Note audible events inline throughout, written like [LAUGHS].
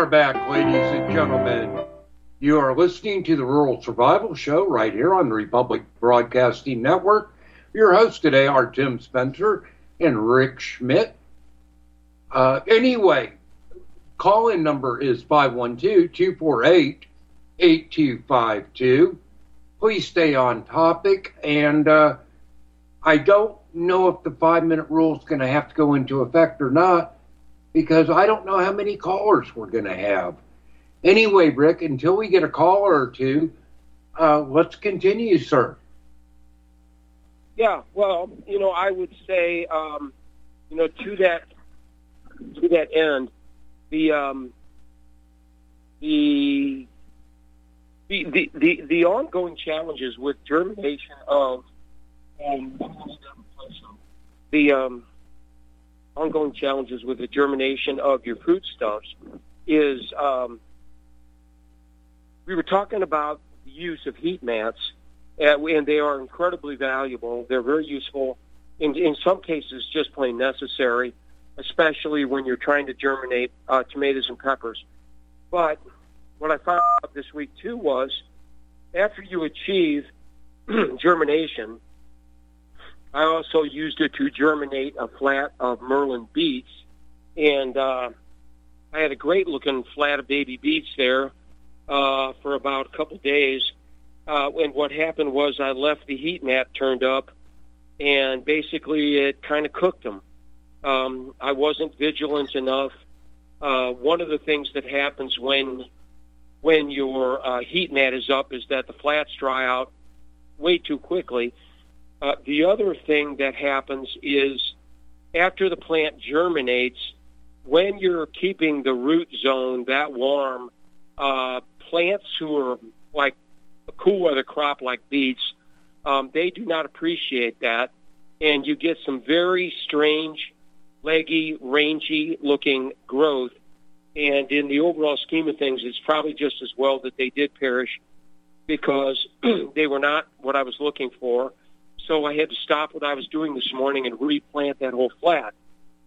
Are back, ladies and gentlemen. You are listening to the Rural Survival Show right here on the Republic Broadcasting Network. Your hosts today are Tim Spencer and Rik Schmidt. Uh, anyway, call in number is 512 248 8252. Please stay on topic. And uh, I don't know if the five minute rule is going to have to go into effect or not because I don't know how many callers we're going to have. Anyway, Rik, until we get a caller or two, uh, let's continue, sir. Yeah, well, you know, I would say, um, you know, to that to that end, the um, the the, the, the, the ongoing challenges with germination of um, the um, ongoing challenges with the germination of your foodstuffs is um, we were talking about the use of heat mats, and, they are incredibly valuable. They're very useful. In, in some cases, just plain necessary, especially when you're trying to germinate uh, tomatoes and peppers. But what I found out this week too was after you achieve [CLEARS THROAT] germination, I also used it to germinate a flat of Merlin beets, and uh, I had a great looking flat of baby beets there uh, for about a couple days. Uh, and what happened was I left the heat mat turned up, and basically it kind of cooked them. Um, I wasn't vigilant enough. Uh, one of the things that happens when when your uh, heat mat is up is that the flats dry out way too quickly. Uh, the other thing that happens is after the plant germinates, when you're keeping the root zone that warm, uh, plants who are like a cool weather crop like beets, um, they do not appreciate that, and you get some very strange, leggy, rangy looking growth and in the overall scheme of things, it's probably just as well that they did perish because [CLEARS THROAT] they were not what I was looking for. So I had to stop what I was doing this morning and replant that whole flat.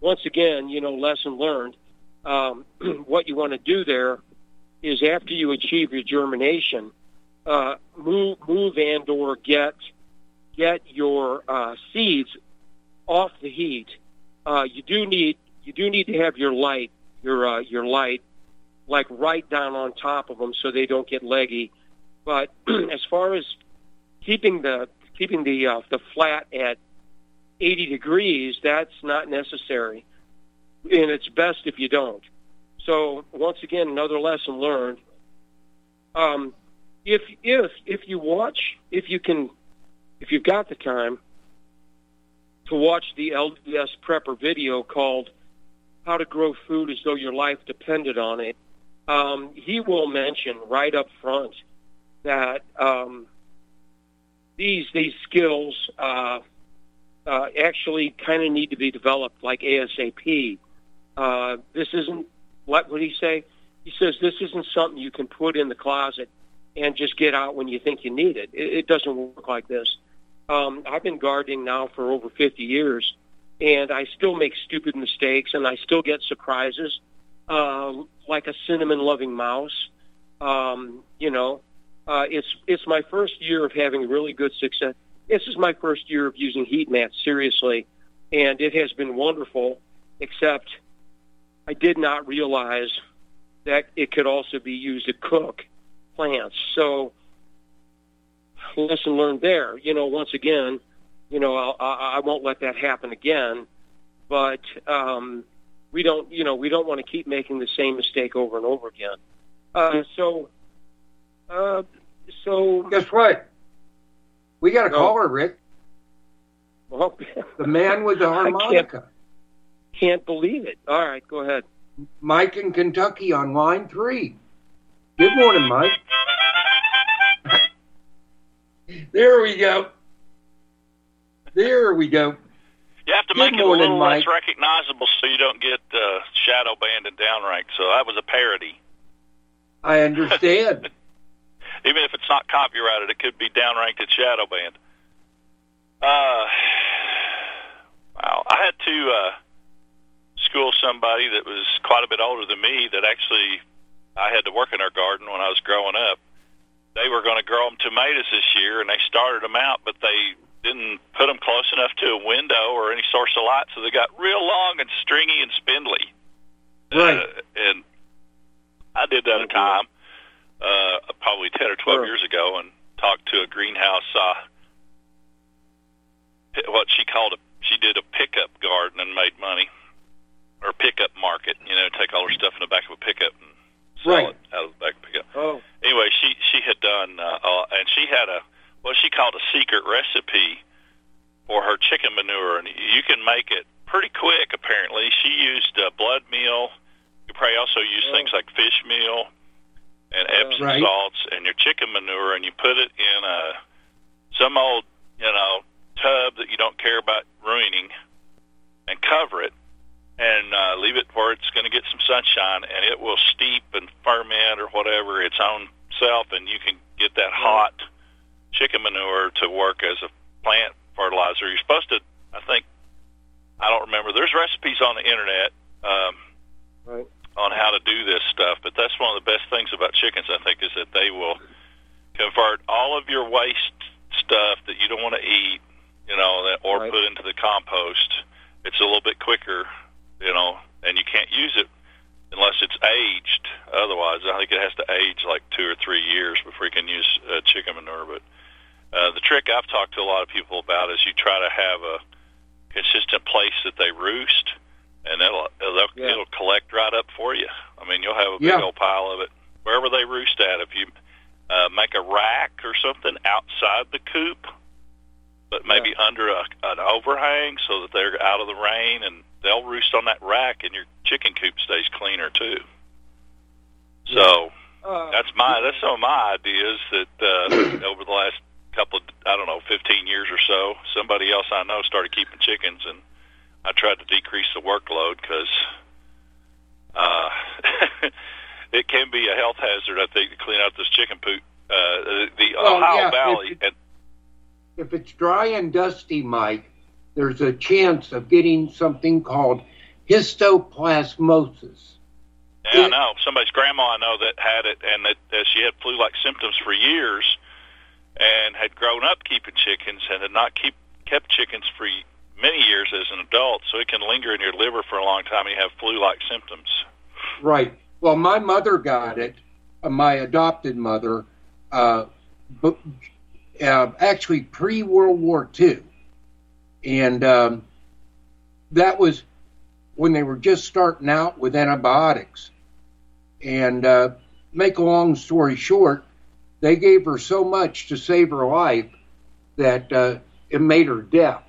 Once again, you know, lesson learned. Um, [CLEARS THROAT] what you want to do there is after you achieve your germination, uh, move, move and or get get your uh, seeds off the heat. Uh, you do need you do need to have your light your uh, your light like right down on top of them so they don't get leggy. But [CLEARS THROAT] as far as keeping the keeping the uh, the flat at 80 degrees, that's not necessary, and it's best if you don't. So once again, another lesson learned. Um, if if if you watch, if you can, if you've got the time to watch the LDS prepper video called how to grow food as though your life depended on it, um, he will mention right up front that um, these these skills uh, uh, actually kind of need to be developed like ASAP. Uh, this isn't what would he say? He says this isn't something you can put in the closet and just get out when you think you need it. It, it doesn't work like this. Um, I've been gardening now for over 50 years, and I still make stupid mistakes, and I still get surprises, uh, like a cinnamon-loving mouse. Um, you know, uh, it's it's my first year of having really good success. This is my first year of using heat mats seriously, and it has been wonderful. Except, I did not realize that it could also be used to cook plants. So, lesson learned there. You know, once again, you know, I'll, I, I won't let that happen again. But um, we don't, you know, we don't want to keep making the same mistake over and over again. Uh, so, uh, so guess what? We got a no. caller, Rik. Well, [LAUGHS] the man with the harmonica. Can't, can't believe it. All right, go ahead. Mike in Kentucky on line three. Good morning, Mike. there we go. There we go. You have to Good make it a little Mike. less recognizable so you don't get uh, shadow banned and downranked. So that was a parody. I understand. [LAUGHS] Even if it's not copyrighted, it could be downranked and shadow banned. Uh, wow. I had two uh, school somebody that was quite a bit older than me that actually I had to work in their garden when I was growing up. They were going to grow them tomatoes this year, and they started them out, but they didn't put them close enough to a window or any source of light, so they got real long and stringy and spindly. Right. Uh, and I did that a time, uh, probably ten or twelve Sure. years ago, and talked to a greenhouse. Uh, what she called a she did a pickup garden and made money, or pickup market. You know, take all her stuff in the back of a pickup and sell Right. it out of the back of a pickup Oh, anyway, she she had done, uh, uh, and she had a what she called a secret recipe for her chicken manure, and you can make it pretty quick. Apparently, she used uh, blood meal. You probably also use Oh. things like fish meal and. Epsom Right. salts and your chicken manure, and you put it in a some old you know tub that you don't care about ruining, and cover it and uh, leave it where it's going to get some sunshine, and it will steep and ferment or whatever its own self, and you can get that hot chicken manure to work as a plant fertilizer. You're supposed to, I think, I don't remember. There's recipes on the internet um, right. On how to do this stuff, but that's one of the best things about chickens. I think is that they will convert all of your waste stuff that you don't want to eat, you know, that, or Right. put into the compost. It's a little bit quicker, you know, and you can't use it unless it's aged. Otherwise, I think it has to age like two or three years before you can use uh, chicken manure. But uh, the trick I've talked to a lot of people about is you try to have a consistent place that they roost, and it'll it'll, Yeah. it'll collect right up for you. I mean, you'll have a big Yeah. old pile of it wherever they roost at. If you uh, make a rack or something outside the coop, but maybe under a, an overhang so that they're out of the rain, and they'll roost on that rack, and your chicken coop stays cleaner too. So Uh, that's my that's some of my ideas that uh, [COUGHS] over the last couple of I don't know 15 years or so, somebody else I know started keeping chickens, and I tried to decrease the workload because uh, [LAUGHS] it can be a health hazard. I think to clean out this chicken poop. Uh, the the Well, Ohio yeah, if Valley, it- and If it's dry and dusty, Mike, there's a chance of getting something called histoplasmosis. Yeah, I know. Somebody's grandma I know that had it, and that uh, she had flu-like symptoms for years, and had grown up keeping chickens, and had not keep kept chickens for many years as an adult. So it can linger in your liver for a long time, and you have flu-like symptoms. Right. Well, my mother got it, uh, my adopted mother, uh, uh, actually pre World War II. And um, that was when they were just starting out with antibiotics. And uh, make a long story short, they gave her so much to save her life that uh, it made her deaf.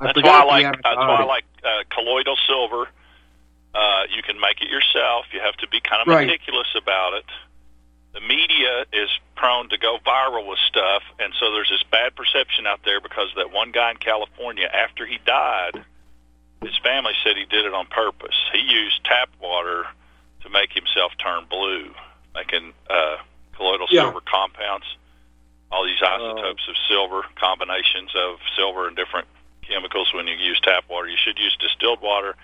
I That's why I like that's why I like uh, colloidal silver. Uh, you can make it yourself. You have to be kind of Right. meticulous about it. The media is prone to go viral with stuff, and so there's this bad perception out there because that one guy in California, after he died, his family said he did it on purpose. He used tap water to make himself turn blue, making uh, colloidal Yeah. silver compounds. All these isotopes of silver, combinations of silver and different chemicals when you use tap water. You should use distilled water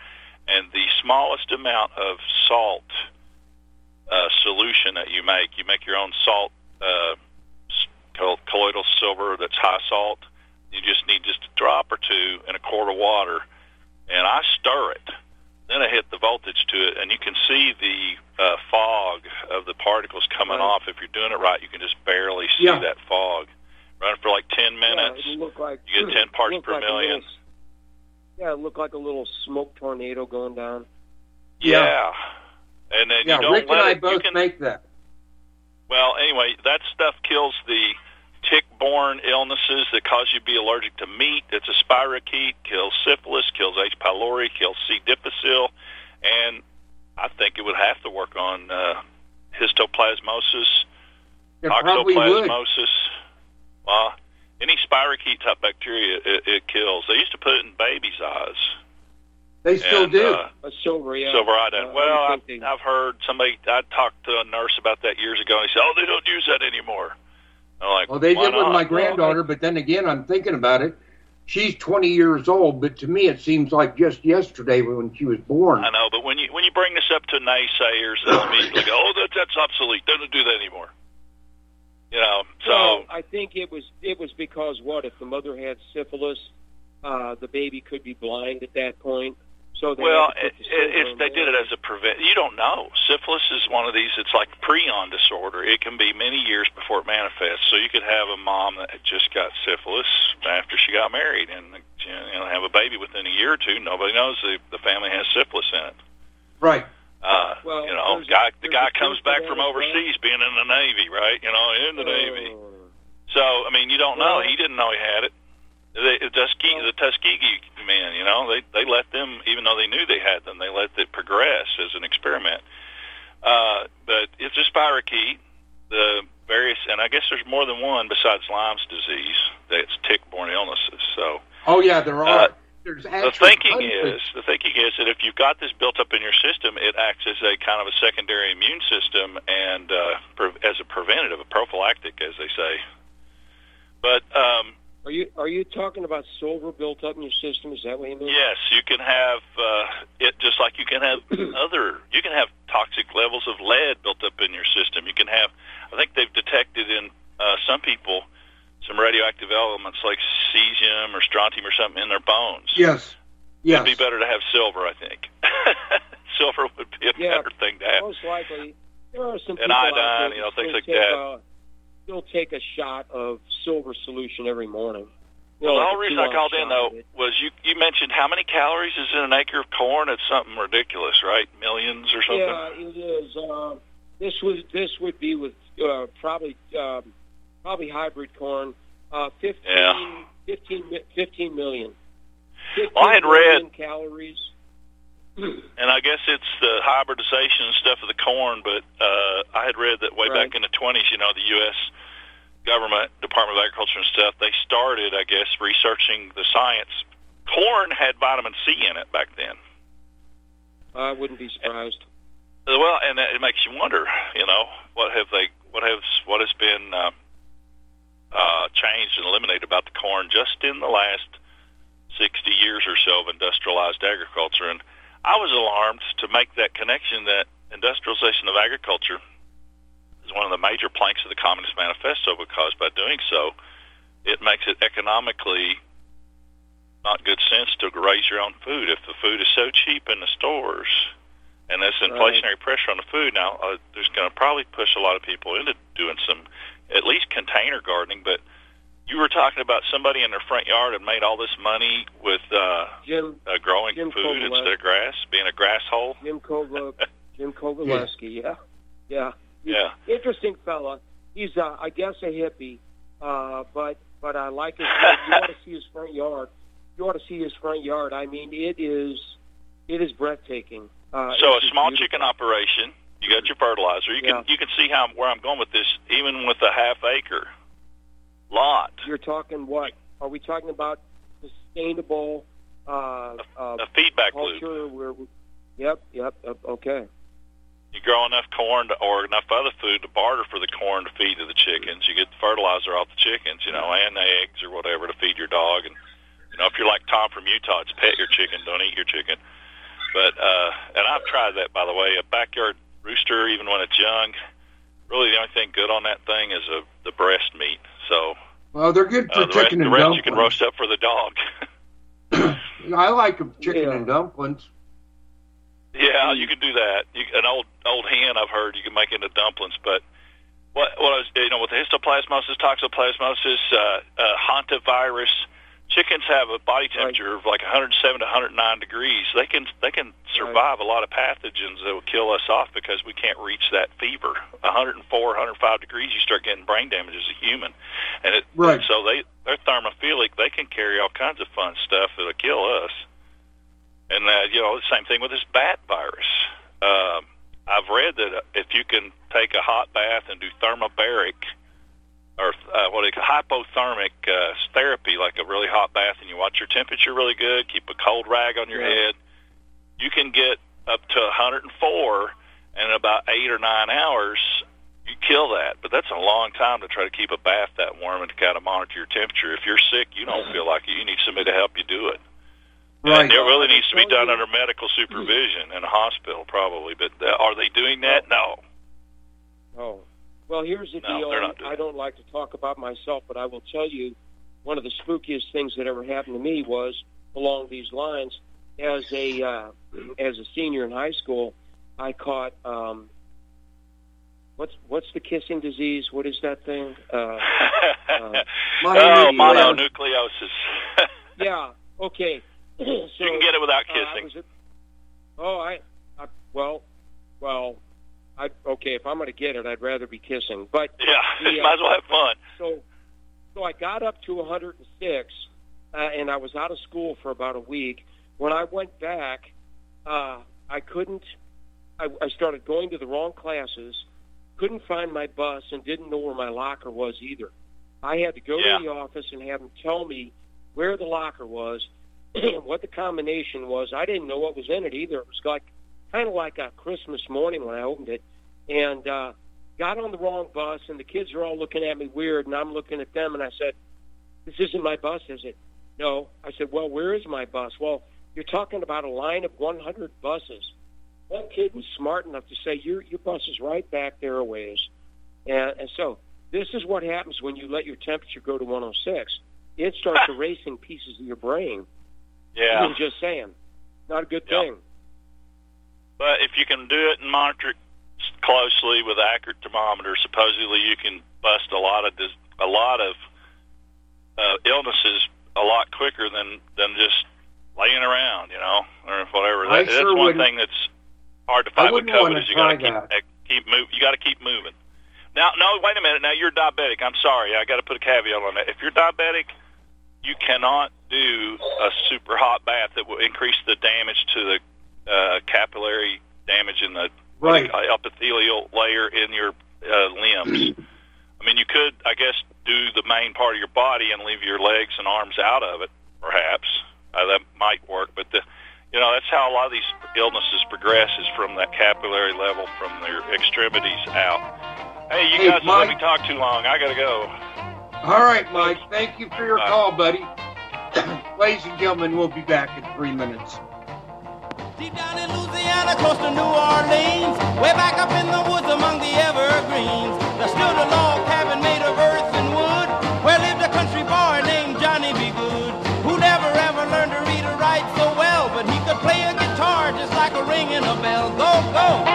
and the smallest amount of salt uh, solution that you make. You make your own salt, uh, s- colloidal silver that's high salt. You just need just a drop or two in a quart of water, and I stir it. Then I hit the voltage to it, and you can see the uh, fog of the particles coming Right. off. If you're doing it right, you can just barely see Yeah. that fog. Run for like 10 minutes. Yeah, look like You get 10 [CLEARS THROAT] parts per like million. little- yeah, it looked like a little smoke tornado going down. Yeah. Yeah. And then Yeah, you don't Rik and I it, both can, make that. Well, anyway, that stuff kills the tick-borne illnesses that cause you to be allergic to meat. It's a spirochete, kills syphilis, kills H. pylori, kills C. difficile, and I think it would have to work on uh, histoplasmosis, It probably would. toxoplasmosis. Well, any spirochete type bacteria, it, it kills. They used to put it in babies' eyes. They still and, do. Uh, A silver, yeah. Silver iodine. Uh, well, I I've, I've heard somebody. I talked to a nurse about that years ago, and he said, "Oh, they don't use that anymore." I'm like, well, they "Why did with my granddaughter, but then again, I'm thinking about it. she's 20 years old, but to me it seems like just yesterday when she was born. I know, but when you when you bring this up to naysayers, they'll immediately go, "Oh, that, that's obsolete. Doesn't do that anymore." You know, so well, I think it was it was because what if the mother had syphilis, uh, the baby could be blind at that point. So they well, had it, put the silver it, they did it as a prevent. You don't know. Syphilis is one of these. It's like prion disorder. It can be many years before it manifests. So you could have a mom that just got syphilis after she got married, and you know have a baby within a year or two. Nobody knows the the family has syphilis in it. Right. Uh, Well, you know, there's a- guy the guy comes back from as well. overseas, being in the Navy, right? You know, in the Navy. Oh. So I mean, you don't know. Well- He didn't know he had it. The, the Tuskegee, Well- the Tuskegee men, you know, they they let them, even though they knew they had them, they let it progress as an experiment. Uh, but it's a spirochete. The various, and I guess there's more than one besides Lyme's disease that's tick-borne illnesses. So Oh yeah, there are. Uh, There's the thinking hundreds- is the thinking is that if you've got this built up in your system, it acts as a kind of a secondary immune system and uh, pre- as a preventative, a prophylactic, as they say. But um, Are you are you talking about silver built up in your system? Is that what you mean? yes, you can have uh, it just like you can have [CLEARS THROAT] other. You can have toxic levels of lead built up in your system. You can have. I think they've detected in uh, some people some radioactive elements like cesium or strontium or something in their bones. Yes. Yes. It'd be better to have silver, I think. [LAUGHS] silver would be a Yeah. better thing to have. Most likely, there are some And people out iodine, there you know, things like take that. A, still take a shot of silver solution every morning. You Well, know, the like whole reason I called in though was you you mentioned how many calories is in an acre of corn? It's something ridiculous, right? Millions or something. Yeah, it is. Uh, this was this would be with uh, probably um, probably hybrid corn. Uh, 15, Yeah. 15, 15 million. 15 Well, I had million read- calories. [CLEARS THROAT] And I guess it's the hybridization and stuff of the corn, but uh, I had read that way Right. back in the 20s, you know, the U.S. government, Department of Agriculture and stuff, they started, I guess, researching the science. Corn had vitamin C in it back then. I wouldn't be surprised. Well, and it makes you wonder, you know, what have they, what has, what has been uh, uh, changed and eliminated about the corn just in the last 60 years or so of industrialized agriculture? And I was alarmed to make that connection that industrialization of agriculture is one of the major planks of the Communist Manifesto because by doing so, it makes it economically not good sense to raise your own food. If the food is so cheap in the stores, and there's Right. inflationary pressure on the food now, uh, there's going to probably push a lot of people into doing some, at least container gardening. But you were talking about somebody in their front yard had made all this money with uh, Jim uh, growing Jim food Kovalev. instead of grass, being a grass hole. Jim Kova, [LAUGHS] Jim Kovaleski. Yeah, yeah. Yeah. Interesting fella. He's, uh, I guess, a hippie, uh, but but I like his. you ought to see his front yard. You ought to see his front yard. I mean, it is it is breathtaking. Uh, so a small beautiful. chicken operation, you got your fertilizer. You can you can see how where I'm going with this, even with a half acre lot. You're talking what? Are we talking about sustainable uh, uh, A feedback loop. culture? Where? We, yep, yep, yep. Okay. You grow enough corn to, or enough other food to barter for the corn to feed to the chickens. You get the fertilizer off the chickens, you know, and the eggs or whatever to feed your dog. And you know, if you're like Tom from Utah, it's pet your chicken, don't eat your chicken. But uh, and I've tried that by the way. A backyard rooster, even when it's young, really the only thing good on that thing is a, the breast meat. So Well, they're good for uh, the rest, chicken the and rest dumplings. you can roast up for the dog. [CLEARS THROAT] I like 'em chicken Yeah. and dumplings. Yeah, you can do that. You, an old old hen I've heard you can make into dumplings, but what what I was you know with the histoplasmosis, toxoplasmosis, uh, uh, hantavirus, chickens have a body temperature of like 107 to 109 degrees. They can they can survive a lot of pathogens that will kill us off because we can't reach that fever. 104, 105 degrees, you start getting brain damage as a human, and it Right. so they they're thermophilic. They can carry all kinds of fun stuff that'll kill us. And uh, you know, the same thing with this bat virus. Um, I've read that if you can take a hot bath and do thermobaric or uh, what call hypothermic uh, therapy, like a really hot bath, and you watch your temperature really good, keep a cold rag on your Yeah. head, you can get up to 104, and in about eight or nine hours, you you kill that. But that's a long time to try to keep a bath that warm and to kind of monitor your temperature. If you're sick, you don't feel like it. You need somebody to help you do it. Right. And it really needs to be done under medical supervision in a hospital, probably. But uh, are they doing that? No. Oh. Well, here's the no, deal. I don't like to talk about myself, but I will tell you one of the spookiest things that ever happened to me was along these lines. As a uh, as a senior in high school, I caught um, what's what's the kissing disease? What is that thing? Uh, [LAUGHS] uh, oh, mononucleosis. [LAUGHS] yeah. Okay. so, [CLEARS THROAT] you can get it without uh, kissing. Uh, oh, I, I well, well, I okay. If I'm going to get it, I'd rather be kissing. But [LAUGHS] yeah, the, might as well have fun. So, so I got up to 106, uh, and I was out of school for about a week. When I went back, uh, I couldn't. I, I started going to the wrong classes, couldn't find my bus, and didn't know where my locker was either. I had to go yeah. to the office and have them tell me where the locker was, [CLEARS THROAT] what the combination was. I didn't know what was in it either. It was like kind of like a Christmas morning when I opened it, and uh, got on the wrong bus, and the kids are all looking at me weird, and I'm looking at them, and I said, "This isn't my bus, is it?" No. I said, "Well, where is my bus?" Well, you're talking about a line of 100 buses. One kid was smart enough to say, "Your your bus is right back there a ways," and, and so this is what happens when you let your temperature go to 106. It starts [LAUGHS] erasing pieces of your brain yeah. I'm just saying. Not a good thing. But if you can do it and monitor it closely with accurate thermometers, supposedly you can bust a lot of a lot of uh, illnesses a lot quicker than than just laying around, you know, or whatever. That, sure that's one thing that's hard to fight with COVID is you got to keep that. keep move. You got to keep moving. Now, no, wait a minute. Now you're diabetic. I'm sorry. I got to put a caveat on that. If you're diabetic, you cannot do a super hot bath that will increase the damage to the uh, capillary damage in the right. epithelial layer in your uh, limbs. I mean, you could, I guess, do the main part of your body and leave your legs and arms out of it, perhaps. Uh, that might work, but the, you know, that's how a lot of these illnesses progress is from that capillary level from their extremities out. Hey, you hey, guys Mike. let me talk too long. I got to go. All right, Mike. Thank you for your call, buddy. [CLEARS THROAT] Ladies and gentlemen, we'll be back in three minutes. Deep down in Louisiana, close to New Orleans, way back up in the woods among the evergreens, there stood a log cabin made of earth and wood, where lived a country boy named Johnny B. Good, who never ever learned to read or write so well, but he could play a guitar just like a ringing a bell. Go, go!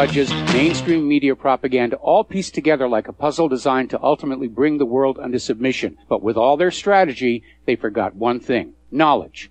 Judges, mainstream media propaganda, all pieced together like a puzzle designed to ultimately bring the world under submission. But with all their strategy, they forgot one thing knowledge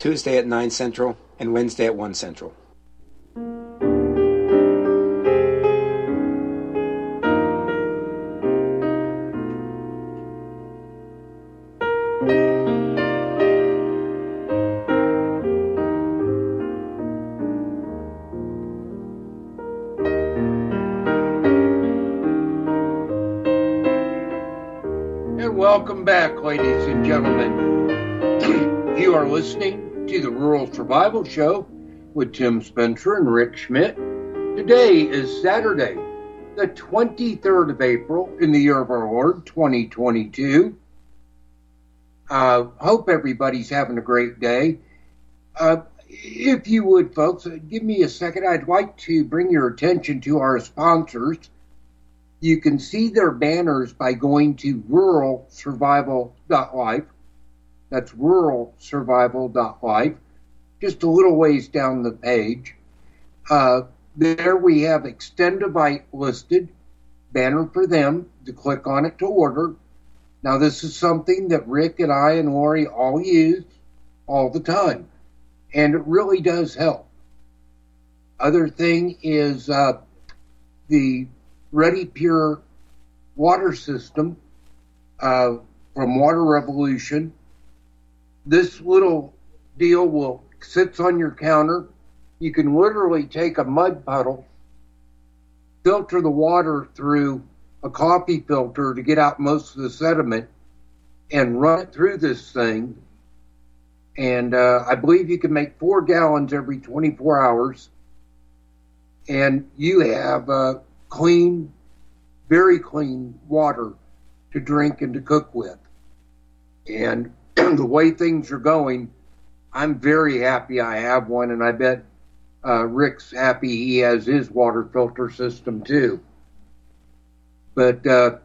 Tuesday at 9 Central and Wednesday at 1 Central. Survival Show with Tim Spencer and Rik Schmidt. Today is Saturday, the 23rd of April in the year of our Lord 2022. Uh, hope everybody's having a great day. Uh, if you would, folks, uh, give me a second. I'd like to bring your attention to our sponsors. You can see their banners by going to ruralsurvival.life. That's ruralsurvival.life. Just a little ways down the page. Uh, there we have Extendivite listed, banner for them to click on it to order. Now, this is something that Rik and I and Lori all use all the time, and it really does help. Other thing is uh, the Ready Pure water system uh, from Water Revolution. This little deal will sits on your counter. You can literally take a mud puddle, filter the water through a coffee filter to get out most of the sediment, and run it through this thing. And uh, I believe you can make four gallons every 24 hours. And you have uh, clean, very clean water to drink and to cook with. And [CLEARS THROAT] the way things are going, I'm very happy I have one, and I bet uh, Rik's happy he has his water filter system too. But uh,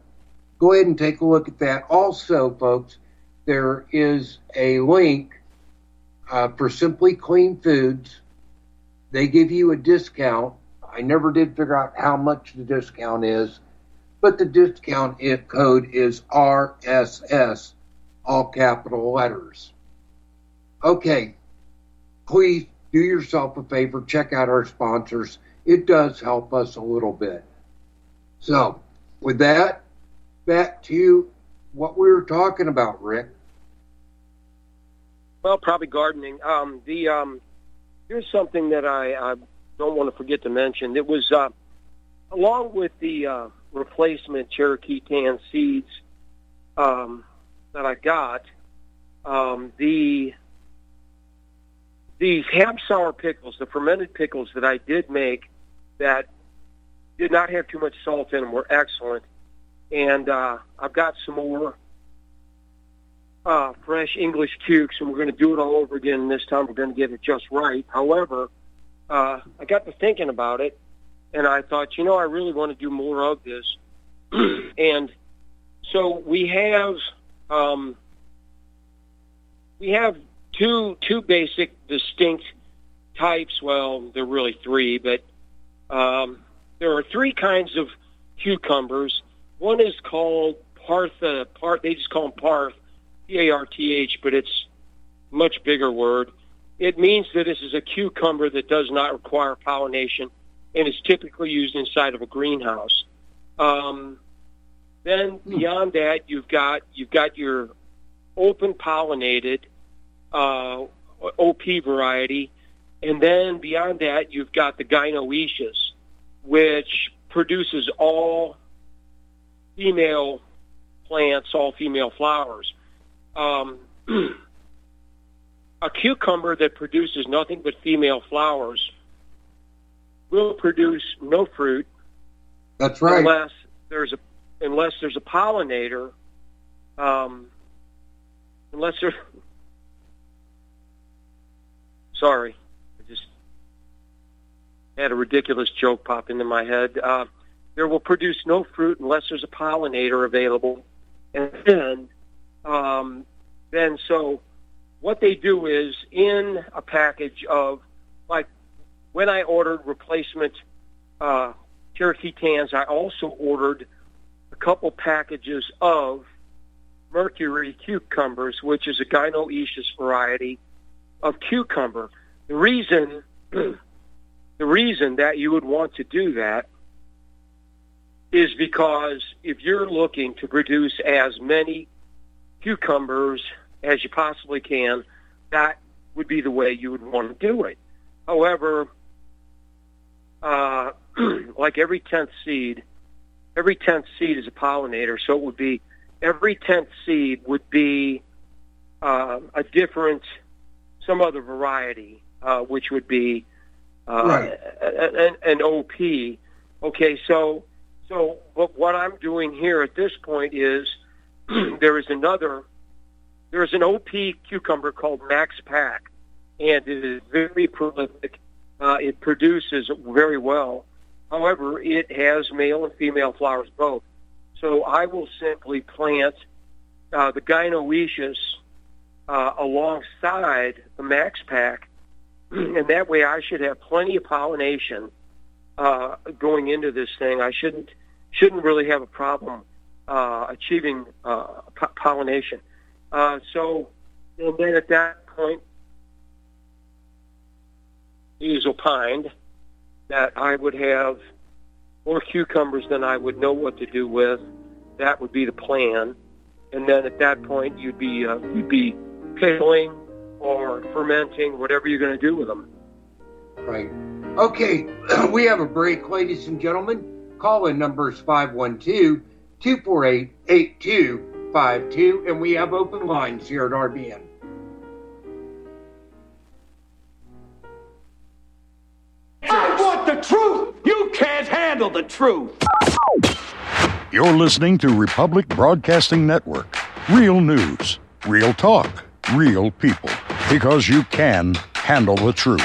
go ahead and take a look at that. Also, folks, there is a link uh, for Simply Clean Foods. They give you a discount. I never did figure out how much the discount is, but the discount code is RSS, all capital letters. Okay, please do yourself a favor, check out our sponsors. It does help us a little bit. So, with that, back to what we were talking about, Rik. Well, probably gardening. Um, the um, here's something that I, I don't want to forget to mention. It was uh, along with the uh, replacement Cherokee tan seeds um, that I got. Um, the these half sour pickles, the fermented pickles that I did make, that did not have too much salt in them, were excellent. And uh, I've got some more uh, fresh English cukes, and we're going to do it all over again. This time, we're going to get it just right. However, uh, I got to thinking about it, and I thought, you know, I really want to do more of this. [CLEARS THROAT] and so we have um, we have two two basic distinct types. Well, there are really three, but um, there are three kinds of cucumbers. One is called Parth. Uh, Parth. They just call them Parth, P-A-R-T-H, but it's a much bigger word. It means that this is a cucumber that does not require pollination and is typically used inside of a greenhouse. Um, then hmm. beyond that, you've got you've got your open pollinated uh, OP variety, and then beyond that, you've got the gynoecious, which produces all female plants, all female flowers. Um, [CLEARS THROAT] a cucumber that produces nothing but female flowers will produce no fruit. That's right. Unless there's a unless there's a pollinator. Um, unless there's sorry, I just had a ridiculous joke pop into my head. Uh, there will produce no fruit unless there's a pollinator available, and then um, then so what they do is in a package of like when I ordered replacement uh, Cherokee tans, I also ordered a couple packages of Mercury cucumbers, which is a gynoecious variety of cucumber. The reason [CLEARS THROAT] the reason that you would want to do that is because if you're looking to produce as many cucumbers as you possibly can, that would be the way you would want to do it. However, uh, [CLEARS THROAT] like every tenth seed, every tenth seed is a pollinator, so it would be every tenth seed would be uh, a different, some other variety, uh, which would be uh, right. an, an OP. Okay, so so what, what I'm doing here at this point is [CLEARS THROAT] there is another there is an OP cucumber called Max Pack, and it is very prolific. Uh, it produces very well. However, it has male and female flowers both. So I will simply plant uh, the gynoecious uh, alongside the Max Pack, [CLEARS THROAT] and that way I should have plenty of pollination uh, going into this thing. I shouldn't shouldn't really have a problem uh, achieving uh, po- pollination. Uh, so, and then at that point, he's opined that I would have more cucumbers than I would know what to do with. That would be the plan. And then at that point, you'd be uh, you'd be pickling or fermenting, whatever you're going to do with them. Right. Okay, [CLEARS THROAT] we have a break, ladies and gentlemen. Call in numbers 512 248 8252, and we have open lines here at RBN. I want the truth! You can't handle the truth! You're listening to Republic Broadcasting Network. Real news, real talk, real people. Because you can handle the truth.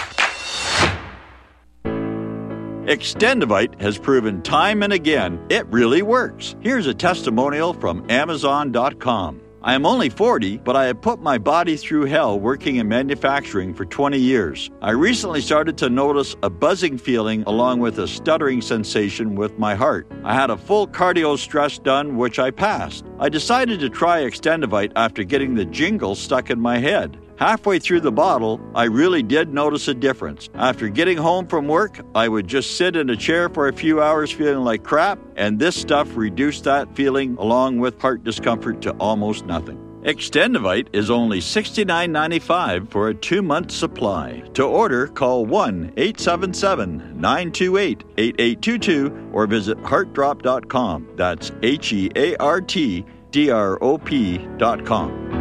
Extendivite has proven time and again it really works. Here's a testimonial from Amazon.com. I am only 40, but I have put my body through hell working in manufacturing for 20 years. I recently started to notice a buzzing feeling along with a stuttering sensation with my heart. I had a full cardio stress done, which I passed. I decided to try Extendivite after getting the jingle stuck in my head. Halfway through the bottle, I really did notice a difference. After getting home from work, I would just sit in a chair for a few hours feeling like crap, and this stuff reduced that feeling along with heart discomfort to almost nothing. Extendivite is only $69.95 for a two month supply. To order, call 1 877 928 8822 or visit heartdrop.com. That's H E A R T D R O P.com.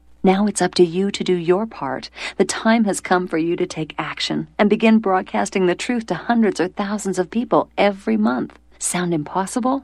Now it's up to you to do your part. The time has come for you to take action and begin broadcasting the truth to hundreds or thousands of people every month. Sound impossible?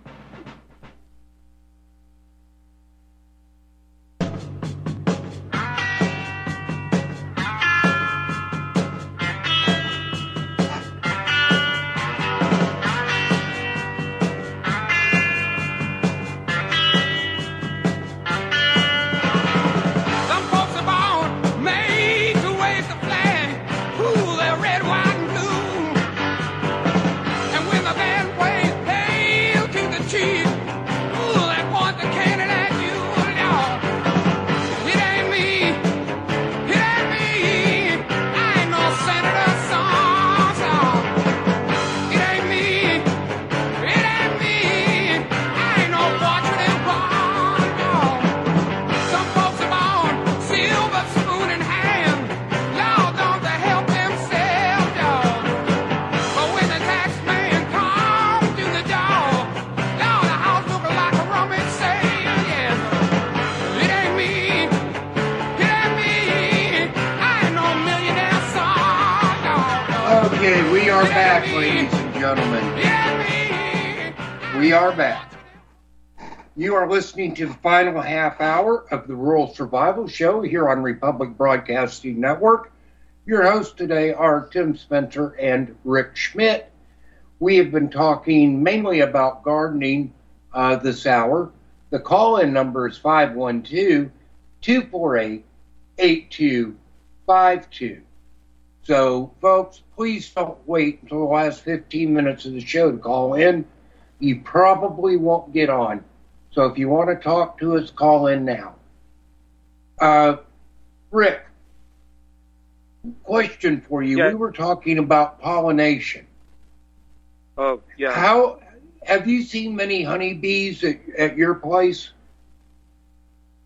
You are listening to the final half hour of the Rural Survival Show here on Republic Broadcasting Network. Your hosts today are Tim Spencer and Rik Schmidt. We have been talking mainly about gardening uh, this hour. The call in number is 512 248 8252. So, folks, please don't wait until the last 15 minutes of the show to call in. You probably won't get on. So, if you want to talk to us, call in now. Uh, Rik, question for you. We were talking about pollination. Oh, yeah. How have you seen many honeybees at, at your place?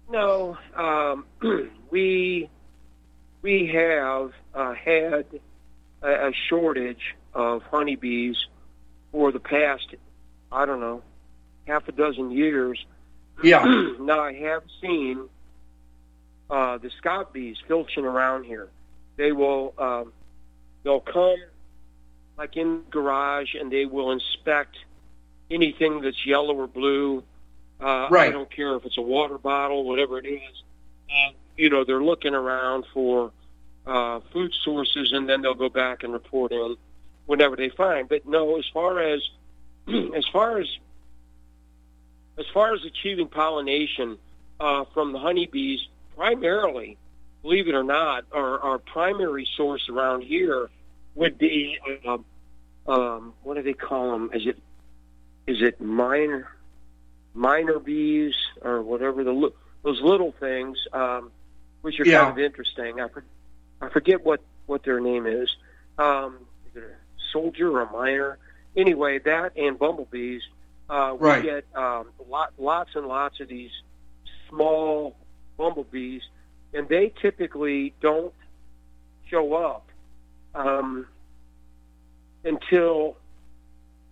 No, um, [CLEARS THROAT] we we have uh, had a, a shortage of honeybees for the past, I don't know, half a dozen years. Yeah. [CLEARS THROAT] now I have seen uh, the scout bees filching around here. They will um, they'll come like in the garage and they will inspect anything that's yellow or blue. Uh, Right. I don't care if it's a water bottle, whatever it is. And, you know, they're looking around for uh, food sources, and then they'll go back and report in whenever they find. But no, as far as [CLEARS THROAT] as far as as far as achieving pollination uh, from the honeybees, primarily, believe it or not, our, our primary source around here would be uh, um, what do they call them? Is it is it minor minor bees or whatever the those little things, um, which are Yeah. kind of interesting. I, I forget what what their name is. Um, is it a soldier or a miner? Anyway, that and bumblebees. Uh, we Right. get um, lot, lots and lots of these small bumblebees, and they typically don't show up um, until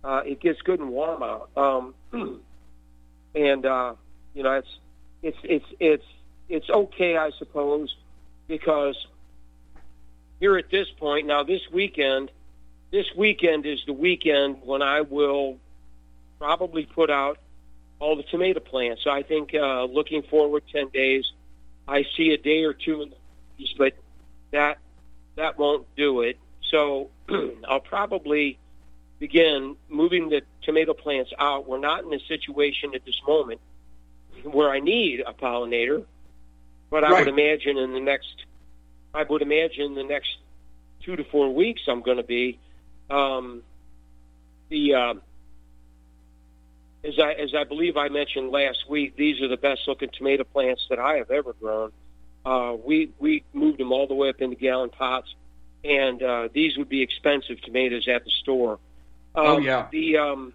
uh, it gets good and warm out. Um, [CLEARS THROAT] and uh, you know, it's it's it's it's it's okay, I suppose, because here at this point now, this weekend, this weekend is the weekend when I will probably put out all the tomato plants. So I think uh, looking forward ten days, I see a day or two in the east, but that that won't do it. So [CLEARS THROAT] I'll probably begin moving the tomato plants out. We're not in a situation at this moment where I need a pollinator, but I Right. would imagine in the next, I would imagine the next two to four weeks I'm going to be. Um, the uh, as I as I believe I mentioned last week, these are the best looking tomato plants that I have ever grown. Uh, we we moved them all the way up into gallon pots, and uh, these would be expensive tomatoes at the store. Um, Oh, yeah. The um,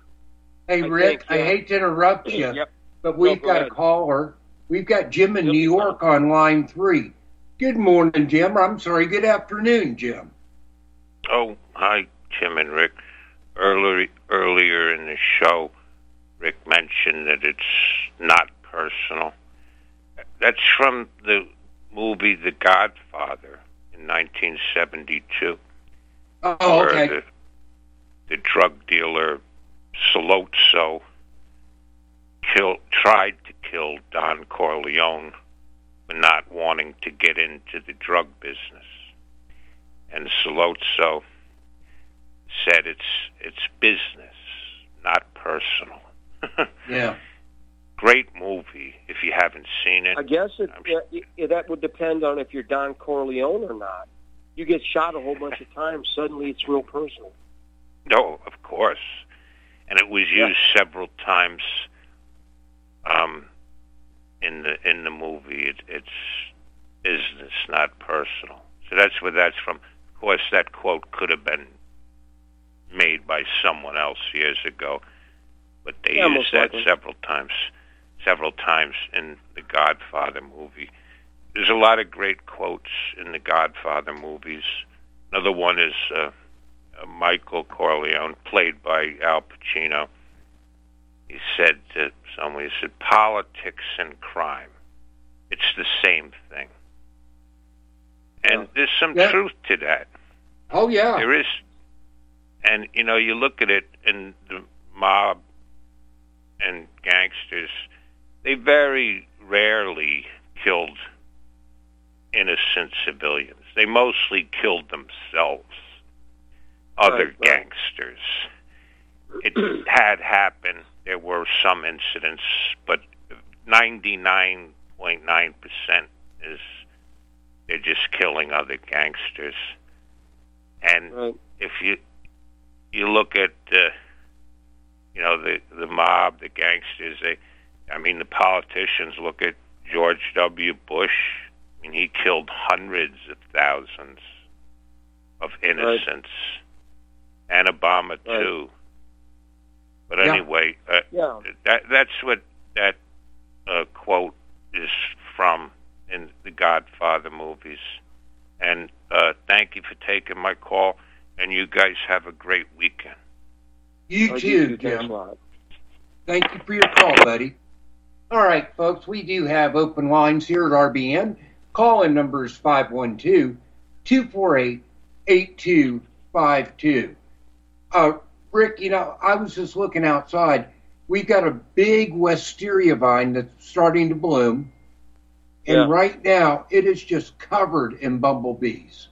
Hey, I Rik, think, I hate to interrupt you, [CLEARS THROAT] Yep. but we've go got a caller. We've got Jim in New York on line three. Good morning, Jim. I'm sorry. Good afternoon, Jim. Oh, hi, Jim and Rik. Earlier, earlier in the show, Rik mentioned that it's not personal. That's from the movie The Godfather in 1972. Oh, where okay. the, the drug dealer Sollozzo kill, tried to kill Don Corleone, but not wanting to get into the drug business. And Sollozzo said it's it's business, not personal. [LAUGHS] Yeah. Great movie if you haven't seen it. I guess it, it, it, that would depend on if you're Don Corleone or not. You get shot a whole bunch of times, suddenly it's real personal. No, of course. And it was used several times um, in the in the movie. It, it's business, not personal. So that's where that's from. Of course, that quote could have been made by someone else years ago, but they Yeah, used that likely. several times, several times in the Godfather movie. There's a lot of great quotes in the Godfather movies. Another one is. Uh, uh, Michael Corleone, played by Al Pacino, he said to someone, he said, politics and crime, it's the same thing. And there's some Yeah. truth to that. Oh, yeah. There is. And, you know, you look at it, and the mob and gangsters, they very rarely killed innocent civilians. They mostly killed themselves, other Right, right. gangsters. It had happened. There were some incidents, but 99.9% is they're just killing other gangsters. And if you you look at uh, you know the the mob, the gangsters, they I mean the politicians look at George W. Bush. I mean he killed hundreds of thousands of innocents, and Obama too. But Yeah. anyway, uh, Yeah. that that's what that uh, quote is from in the Godfather movies. And uh, thank you for taking my call. And you guys have a great weekend. You Oh, too, you too. Thanks Jim. Thank you for your call, buddy. All right, folks, we do have open lines here at RBN. Call in number is 512 248 8252. Uh, Rik, you know, I was just looking outside. We've got a big wisteria vine that's starting to bloom. And Yeah. right now, it is just covered in bumblebees.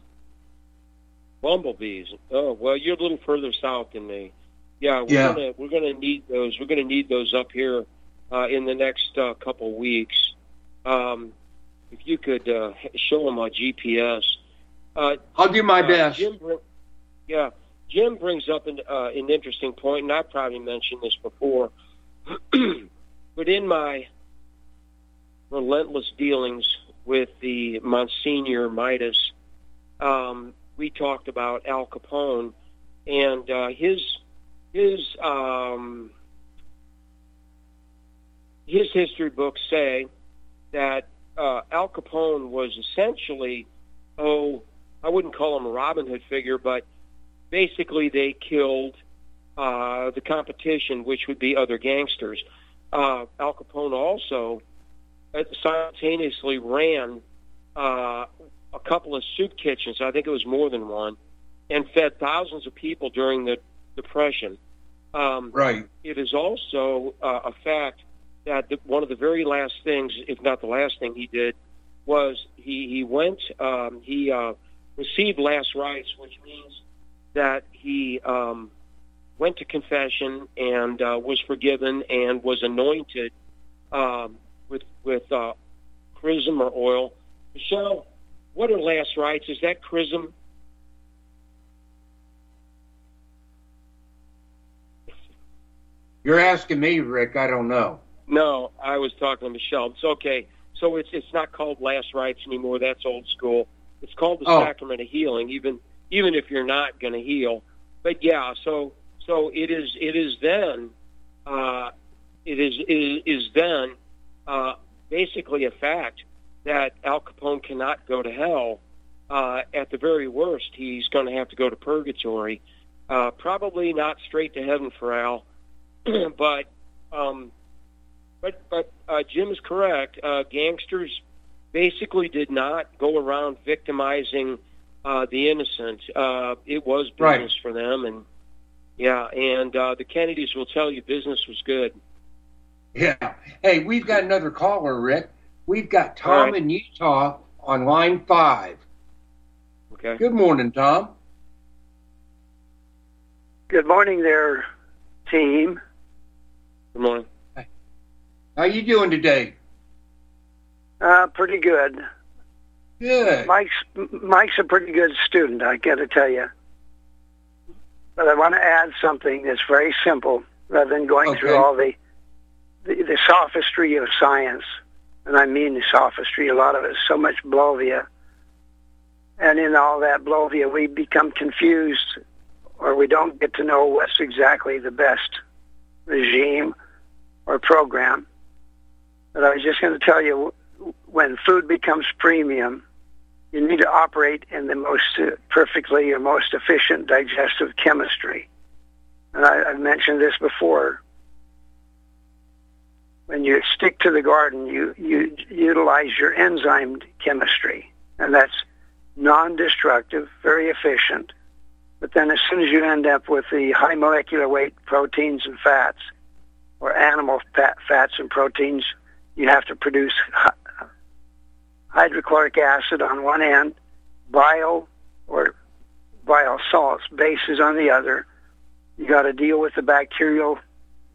Bumblebees. Oh well, you're a little further south than me. Yeah, we're Yeah. gonna we're gonna need those. We're gonna need those up here uh, in the next uh, couple weeks. Um, if you could uh, show them a GPS. Uh, I'll do my uh, best. Jim yeah, Jim brings up an, uh, an interesting point, and I've probably mentioned this before. [CLEARS THROAT] but in my relentless dealings with the Monsignor Midas, um, we talked about Al Capone and uh, his his um, his history books say that uh, Al Capone was essentially oh I wouldn't call him a Robin Hood figure, but basically they killed uh, the competition, which would be other gangsters. Uh, Al Capone also uh, simultaneously ran uh, a couple of soup kitchens. I think it was more than one, and fed thousands of people during the Depression. Um, Right. it is also uh, a fact that the, one of the very last things, if not the last thing he did, was he he went um, he uh, received last rites, which means that he um, went to confession and uh, was forgiven and was anointed um, with with uh, chrism or oil. Michelle, what are last rites? Is that chrism? You're asking me, Rik. I don't know. No, I was talking to Michelle. It's okay. So it's it's not called last rites anymore. That's old school. It's called the Oh. sacrament of healing, even even if you're not going to heal. But yeah, so so it is it is then uh, it is it is, is then uh, basically a fact that Al Capone cannot go to hell. Uh, at the very worst, he's going to have to go to purgatory. Uh, probably not straight to heaven for Al, [CLEARS THROAT] but um, but but uh, Jim is correct. Uh, gangsters basically did not go around victimizing uh, the innocent. Uh, it was business Right. for them, and yeah, and uh, the Kennedys will tell you business was good. Yeah. Hey, we've got another caller, Rik. We've got Tom All right. in Utah on line five. Okay. Good morning, Tom. Good morning there, team. Good morning. How you doing today? Uh, pretty good. Good. Mike's Mike's a pretty good student, I got to tell you. But I want to add something that's very simple, rather than going through all the, the the sophistry of science. And I mean the sophistry. A lot of it is so much blovia. And in all that blovia, we become confused, or we don't get to know what's exactly the best regime or program. But I was just going to tell you, when food becomes premium, you need to operate in the most uh, perfectly or most efficient digestive chemistry. And I, I've mentioned this before. When you stick to the garden, you, you utilize your enzyme chemistry, and that's non-destructive, very efficient. But then as soon as you end up with the high molecular weight proteins and fats, or animal fat, fats and proteins, you have to produce hydrochloric acid on one end, bio or bile salts, bases on the other. You got to deal with the bacterial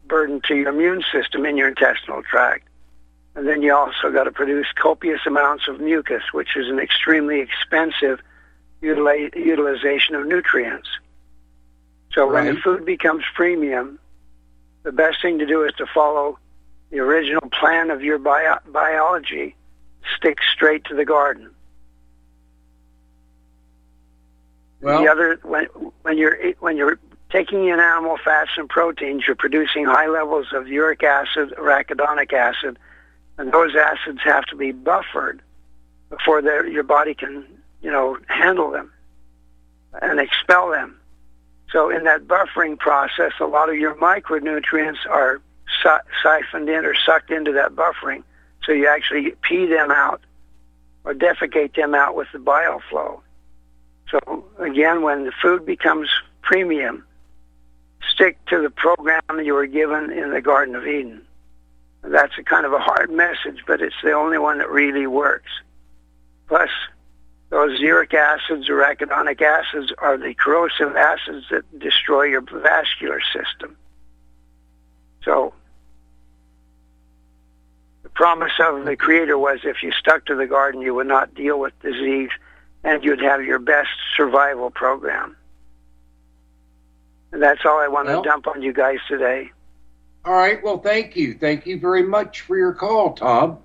burden to your immune system in your intestinal tract. And then you also got to produce copious amounts of mucus, which is an extremely expensive utilization of nutrients. So when the food becomes premium, the best thing to do is to follow the original plan of your bio- biology. Stick straight to the garden. Well- the other when when you're when you're taking in animal fats and proteins, you're producing high levels of uric acid, arachidonic acid, and those acids have to be buffered before your body can you know handle them and expel them. So in that buffering process, a lot of your micronutrients are si- siphoned in or sucked into that buffering. So you actually pee them out or defecate them out with the bile flow. So again, when the food becomes premium, stick to the program you were given in the Garden of Eden. That's a kind of a hard message, but it's the only one that really works. Plus, those uric acids or arachidonic acids are the corrosive acids that destroy your vascular system. So the promise of the Creator was if you stuck to the garden, you would not deal with disease and you'd have your best survival program. And that's all I want Well- to dump on you guys today. All right. Well, thank you. Thank you very much for your call, Tom.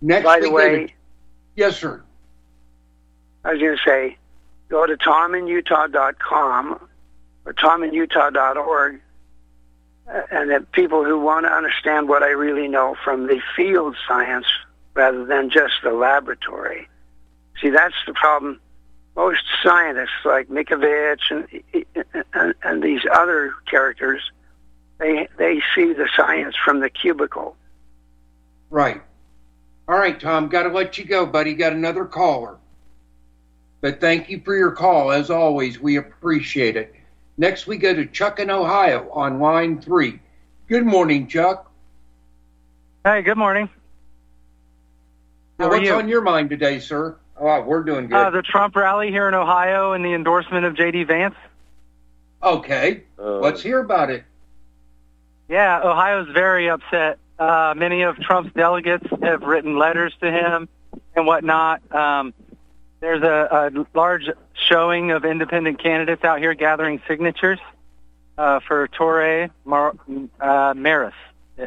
Next By the way, to- yes, sir. I was going to say, go to tominutah.com or tominutah.org, uh, and that people who want to understand what I really know from the field science rather than just the laboratory. See, that's the problem. Most scientists like Mikovich and, and, and these other characters, they, they see the science from the cubicle. Right. All right, Tom. Got to let you go, buddy. Got another caller. But thank you for your call. As always, we appreciate it. Next, we go to Chuck in Ohio on line three. Good morning, Chuck. Hey, good morning. Now, How are what's you? on your mind today, sir? Oh, we're doing good. Uh, the Trump rally here in Ohio and the endorsement of J.D. Vance. okay. Let's hear about it. Yeah, Ohio's very upset. Uh, many of Trump's delegates have written letters to him and whatnot. Um, there's a, a large showing of independent candidates out here gathering signatures uh, for Torre Mar- uh, Maris.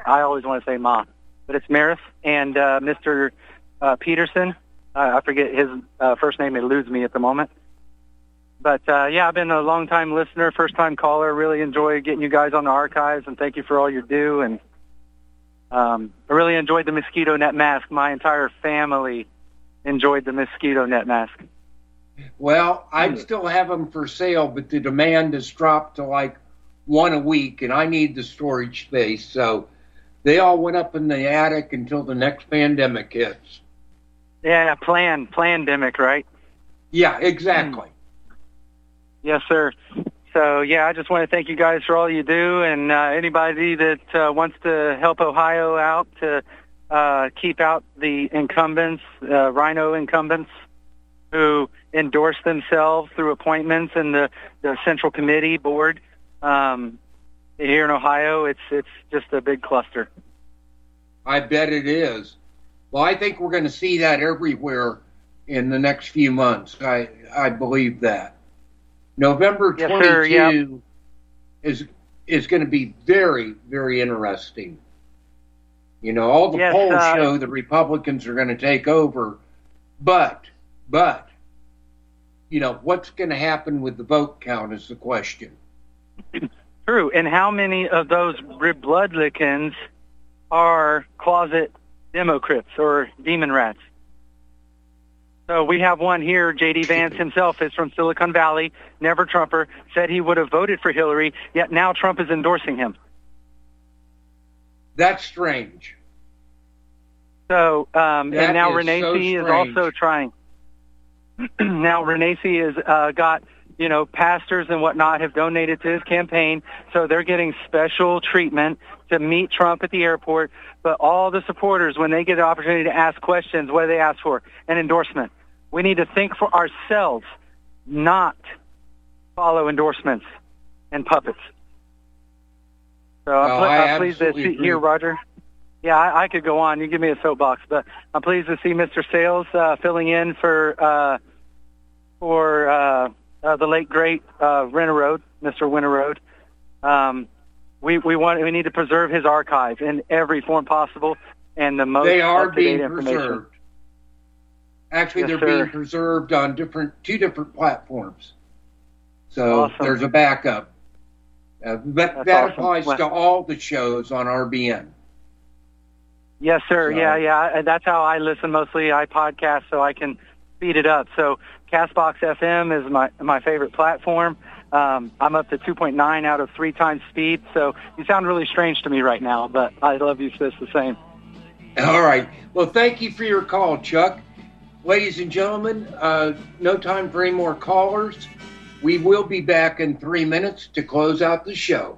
I always want to say Ma, but it's Maris and uh, Mr. Uh, Peterson. Uh, I forget his uh, first name; it eludes me at the moment. But uh, yeah, I've been a long time listener, first time caller. Really enjoy getting you guys on the archives, and thank you for all you do. And um, I really enjoyed the mosquito net mask. My entire family enjoyed the mosquito net mask. Well, I still have them for sale, but the demand has dropped to like one a week, and I need the storage space. So they all went up in the attic until the next pandemic hits. Yeah, plan, pandemic, right? Yeah, exactly. Yes, sir. So yeah, I just want to thank you guys for all you do, and uh, anybody that uh, wants to help Ohio out to uh, keep out the incumbents, uh, Rhino incumbents, who endorse themselves through appointments in the, the Central Committee board um, here in Ohio. It's it's just a big cluster. I bet it is. Well, I think we're going to see that everywhere in the next few months. I I believe that. November Yes, 22 sir, yeah. is is going to be very very interesting. You know, all the Yes, polls uh, show the Republicans are going to take over, but but you know what's going to happen with the vote count is the question. [CLEARS THROAT] True. And how many of those Republicans are closet Democrats or demon rats? So we have one here. J.D. Vance [LAUGHS] himself is from Silicon Valley, never Trumper, said he would have voted for Hillary, yet now Trump is endorsing him. That's strange. So, um, and now Renacci is also trying. [CLEARS THROAT] now Renacci has uh, got, you know, pastors and whatnot have donated to his campaign, so they're getting special treatment to meet Trump at the airport. But all the supporters, when they get the opportunity to ask questions, what do they ask for? An endorsement. We need to think for ourselves, not follow endorsements and puppets. So I'm, No, pl- I I'm pleased to see here. Roger. Yeah, I, I could go on. You give me a soapbox, but I'm pleased to see Mr. Sales uh, filling in for uh, for uh, uh, the late great uh, Road, Mr. Road. Um, we we want we need to preserve his archive in every form possible and the most they are being information. preserved. Actually, Yes, they're sir. being preserved on different two different platforms. So Awesome. there's a backup. Uh, that That's that awesome. applies Well- to all the shows on RBN. Yes, sir. So- Yeah, yeah. And That's how I listen mostly. I podcast so I can speed it up. So Castbox FM is my my favorite platform. Um, I'm up to 2.9 out of three times speed, so you sound really strange to me right now, but I love you just the same. All right. Well, thank you for your call, Chuck. Ladies and gentlemen, uh, no time for any more callers. We will be back in three minutes to close out the show.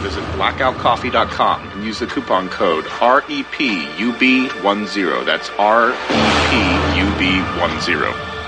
Visit blackoutcoffee.com and use the coupon code E REPUB10. That's E REPUB10.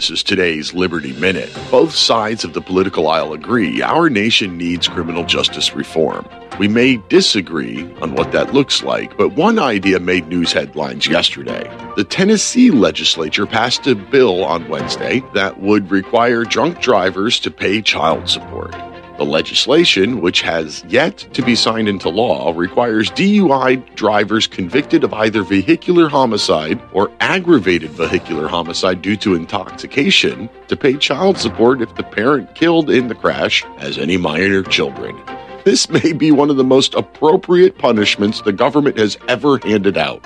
This is today's Liberty Minute. Both sides of the political aisle agree our nation needs criminal justice reform. We may disagree on what that looks like, but one idea made news headlines yesterday. The Tennessee legislature passed a bill on Wednesday that would require drunk drivers to pay child support. The legislation, which has yet to be signed into law, requires DUI drivers convicted of either vehicular homicide or aggravated vehicular homicide due to intoxication to pay child support if the parent killed in the crash has any minor children. This may be one of the most appropriate punishments the government has ever handed out.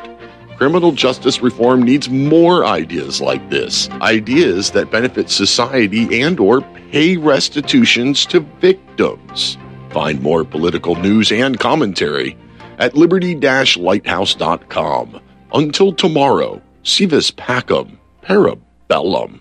Criminal justice reform needs more ideas like this. Ideas that benefit society and or pay restitutions to victims. Find more political news and commentary at liberty-lighthouse.com. Until tomorrow, si vis pacem, parabellum.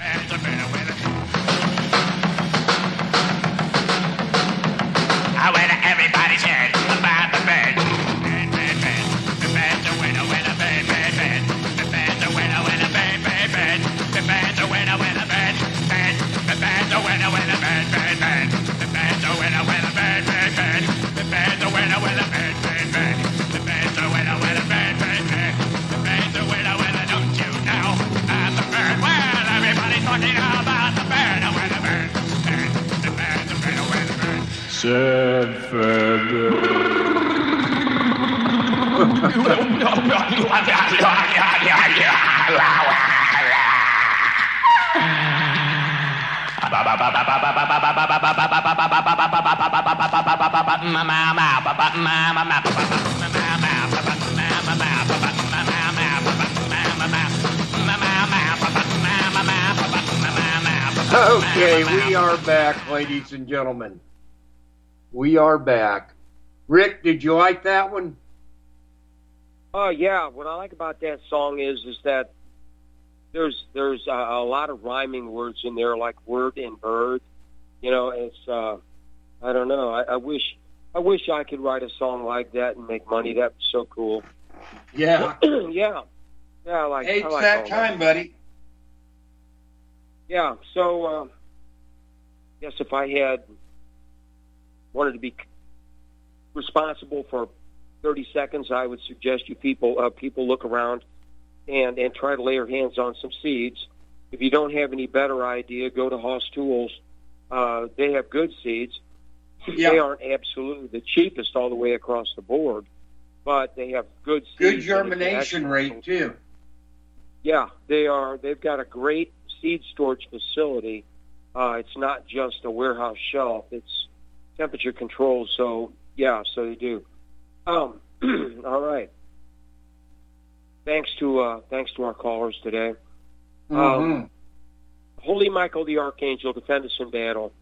I Okay, we are back, ladies and gentlemen. We are back. Rik, did you like that one? Oh yeah, what I like about that song is is that there's there's a, a lot of rhyming words in there, like word and bird. You know, it's uh, I don't know. I, I wish I wish I could write a song like that and make money. That'd be so cool. Yeah. [CLEARS THROAT] yeah. Yeah, I like. Hey, it's I like that time, buddy. Yeah. So, um, yes, if I had wanted to be responsible for 30 seconds, I would suggest you people uh, people look around and and try to lay your hands on some seeds. If you don't have any better idea, go to Hoss Tools. Uh, they have good seeds. Yeah. They aren't absolutely the cheapest all the way across the board, but they have good seeds. Good and if you germination rate too. yeah, they are. They've got a great seed storage facility. Uh, it's not just a warehouse shelf; it's temperature controlled. So yeah, so they do. Um, [CLEARS THROAT] all right. Thanks to uh, thanks to our callers today. Mhm. Um, Holy Michael the Archangel, defend us in battle.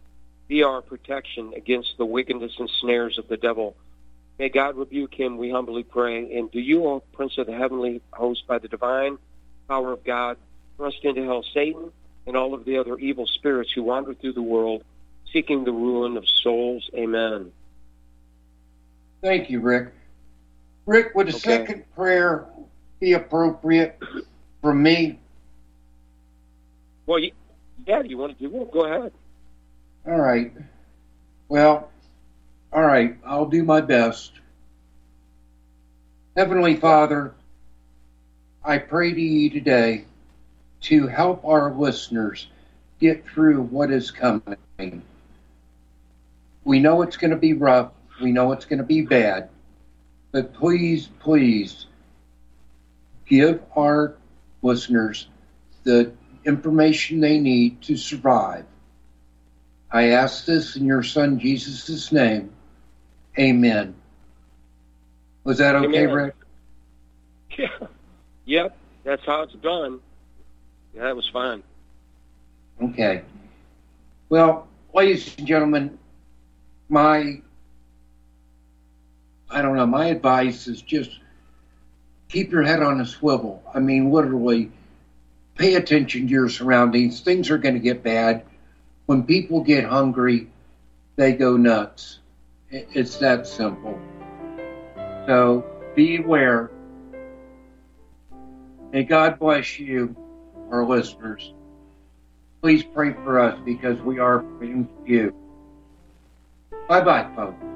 Be our protection against the wickedness and snares of the devil. May God rebuke him, we humbly pray. And do you, O Prince of the heavenly host, by the divine power of God, thrust into hell Satan and all of the other evil spirits who wander through the world, seeking the ruin of souls. Amen. Thank you, Rik. Rik, would a Okay. second prayer be appropriate for me? Well, yeah, you want to do it? Go ahead. All right. Well, all right. I'll do my best. Heavenly Father, I pray to you today to help our listeners get through what is coming. We know it's going to be rough. We know it's going to be bad. But please, please give our listeners the information they need to survive. I ask this in your son Jesus' name. Amen. Was that okay, Amen. Rik? [LAUGHS] Yeah. Yep, that's how it's done. Yeah, that was fine. Okay. Well, ladies and gentlemen, my I don't know, my advice is just keep your head on a swivel. I mean, literally, pay attention to your surroundings. Things are going to get bad. When people get hungry, they go nuts. It's that simple. So be aware. May God bless you, our listeners. Please pray for us because we are praying for you. Bye bye, folks.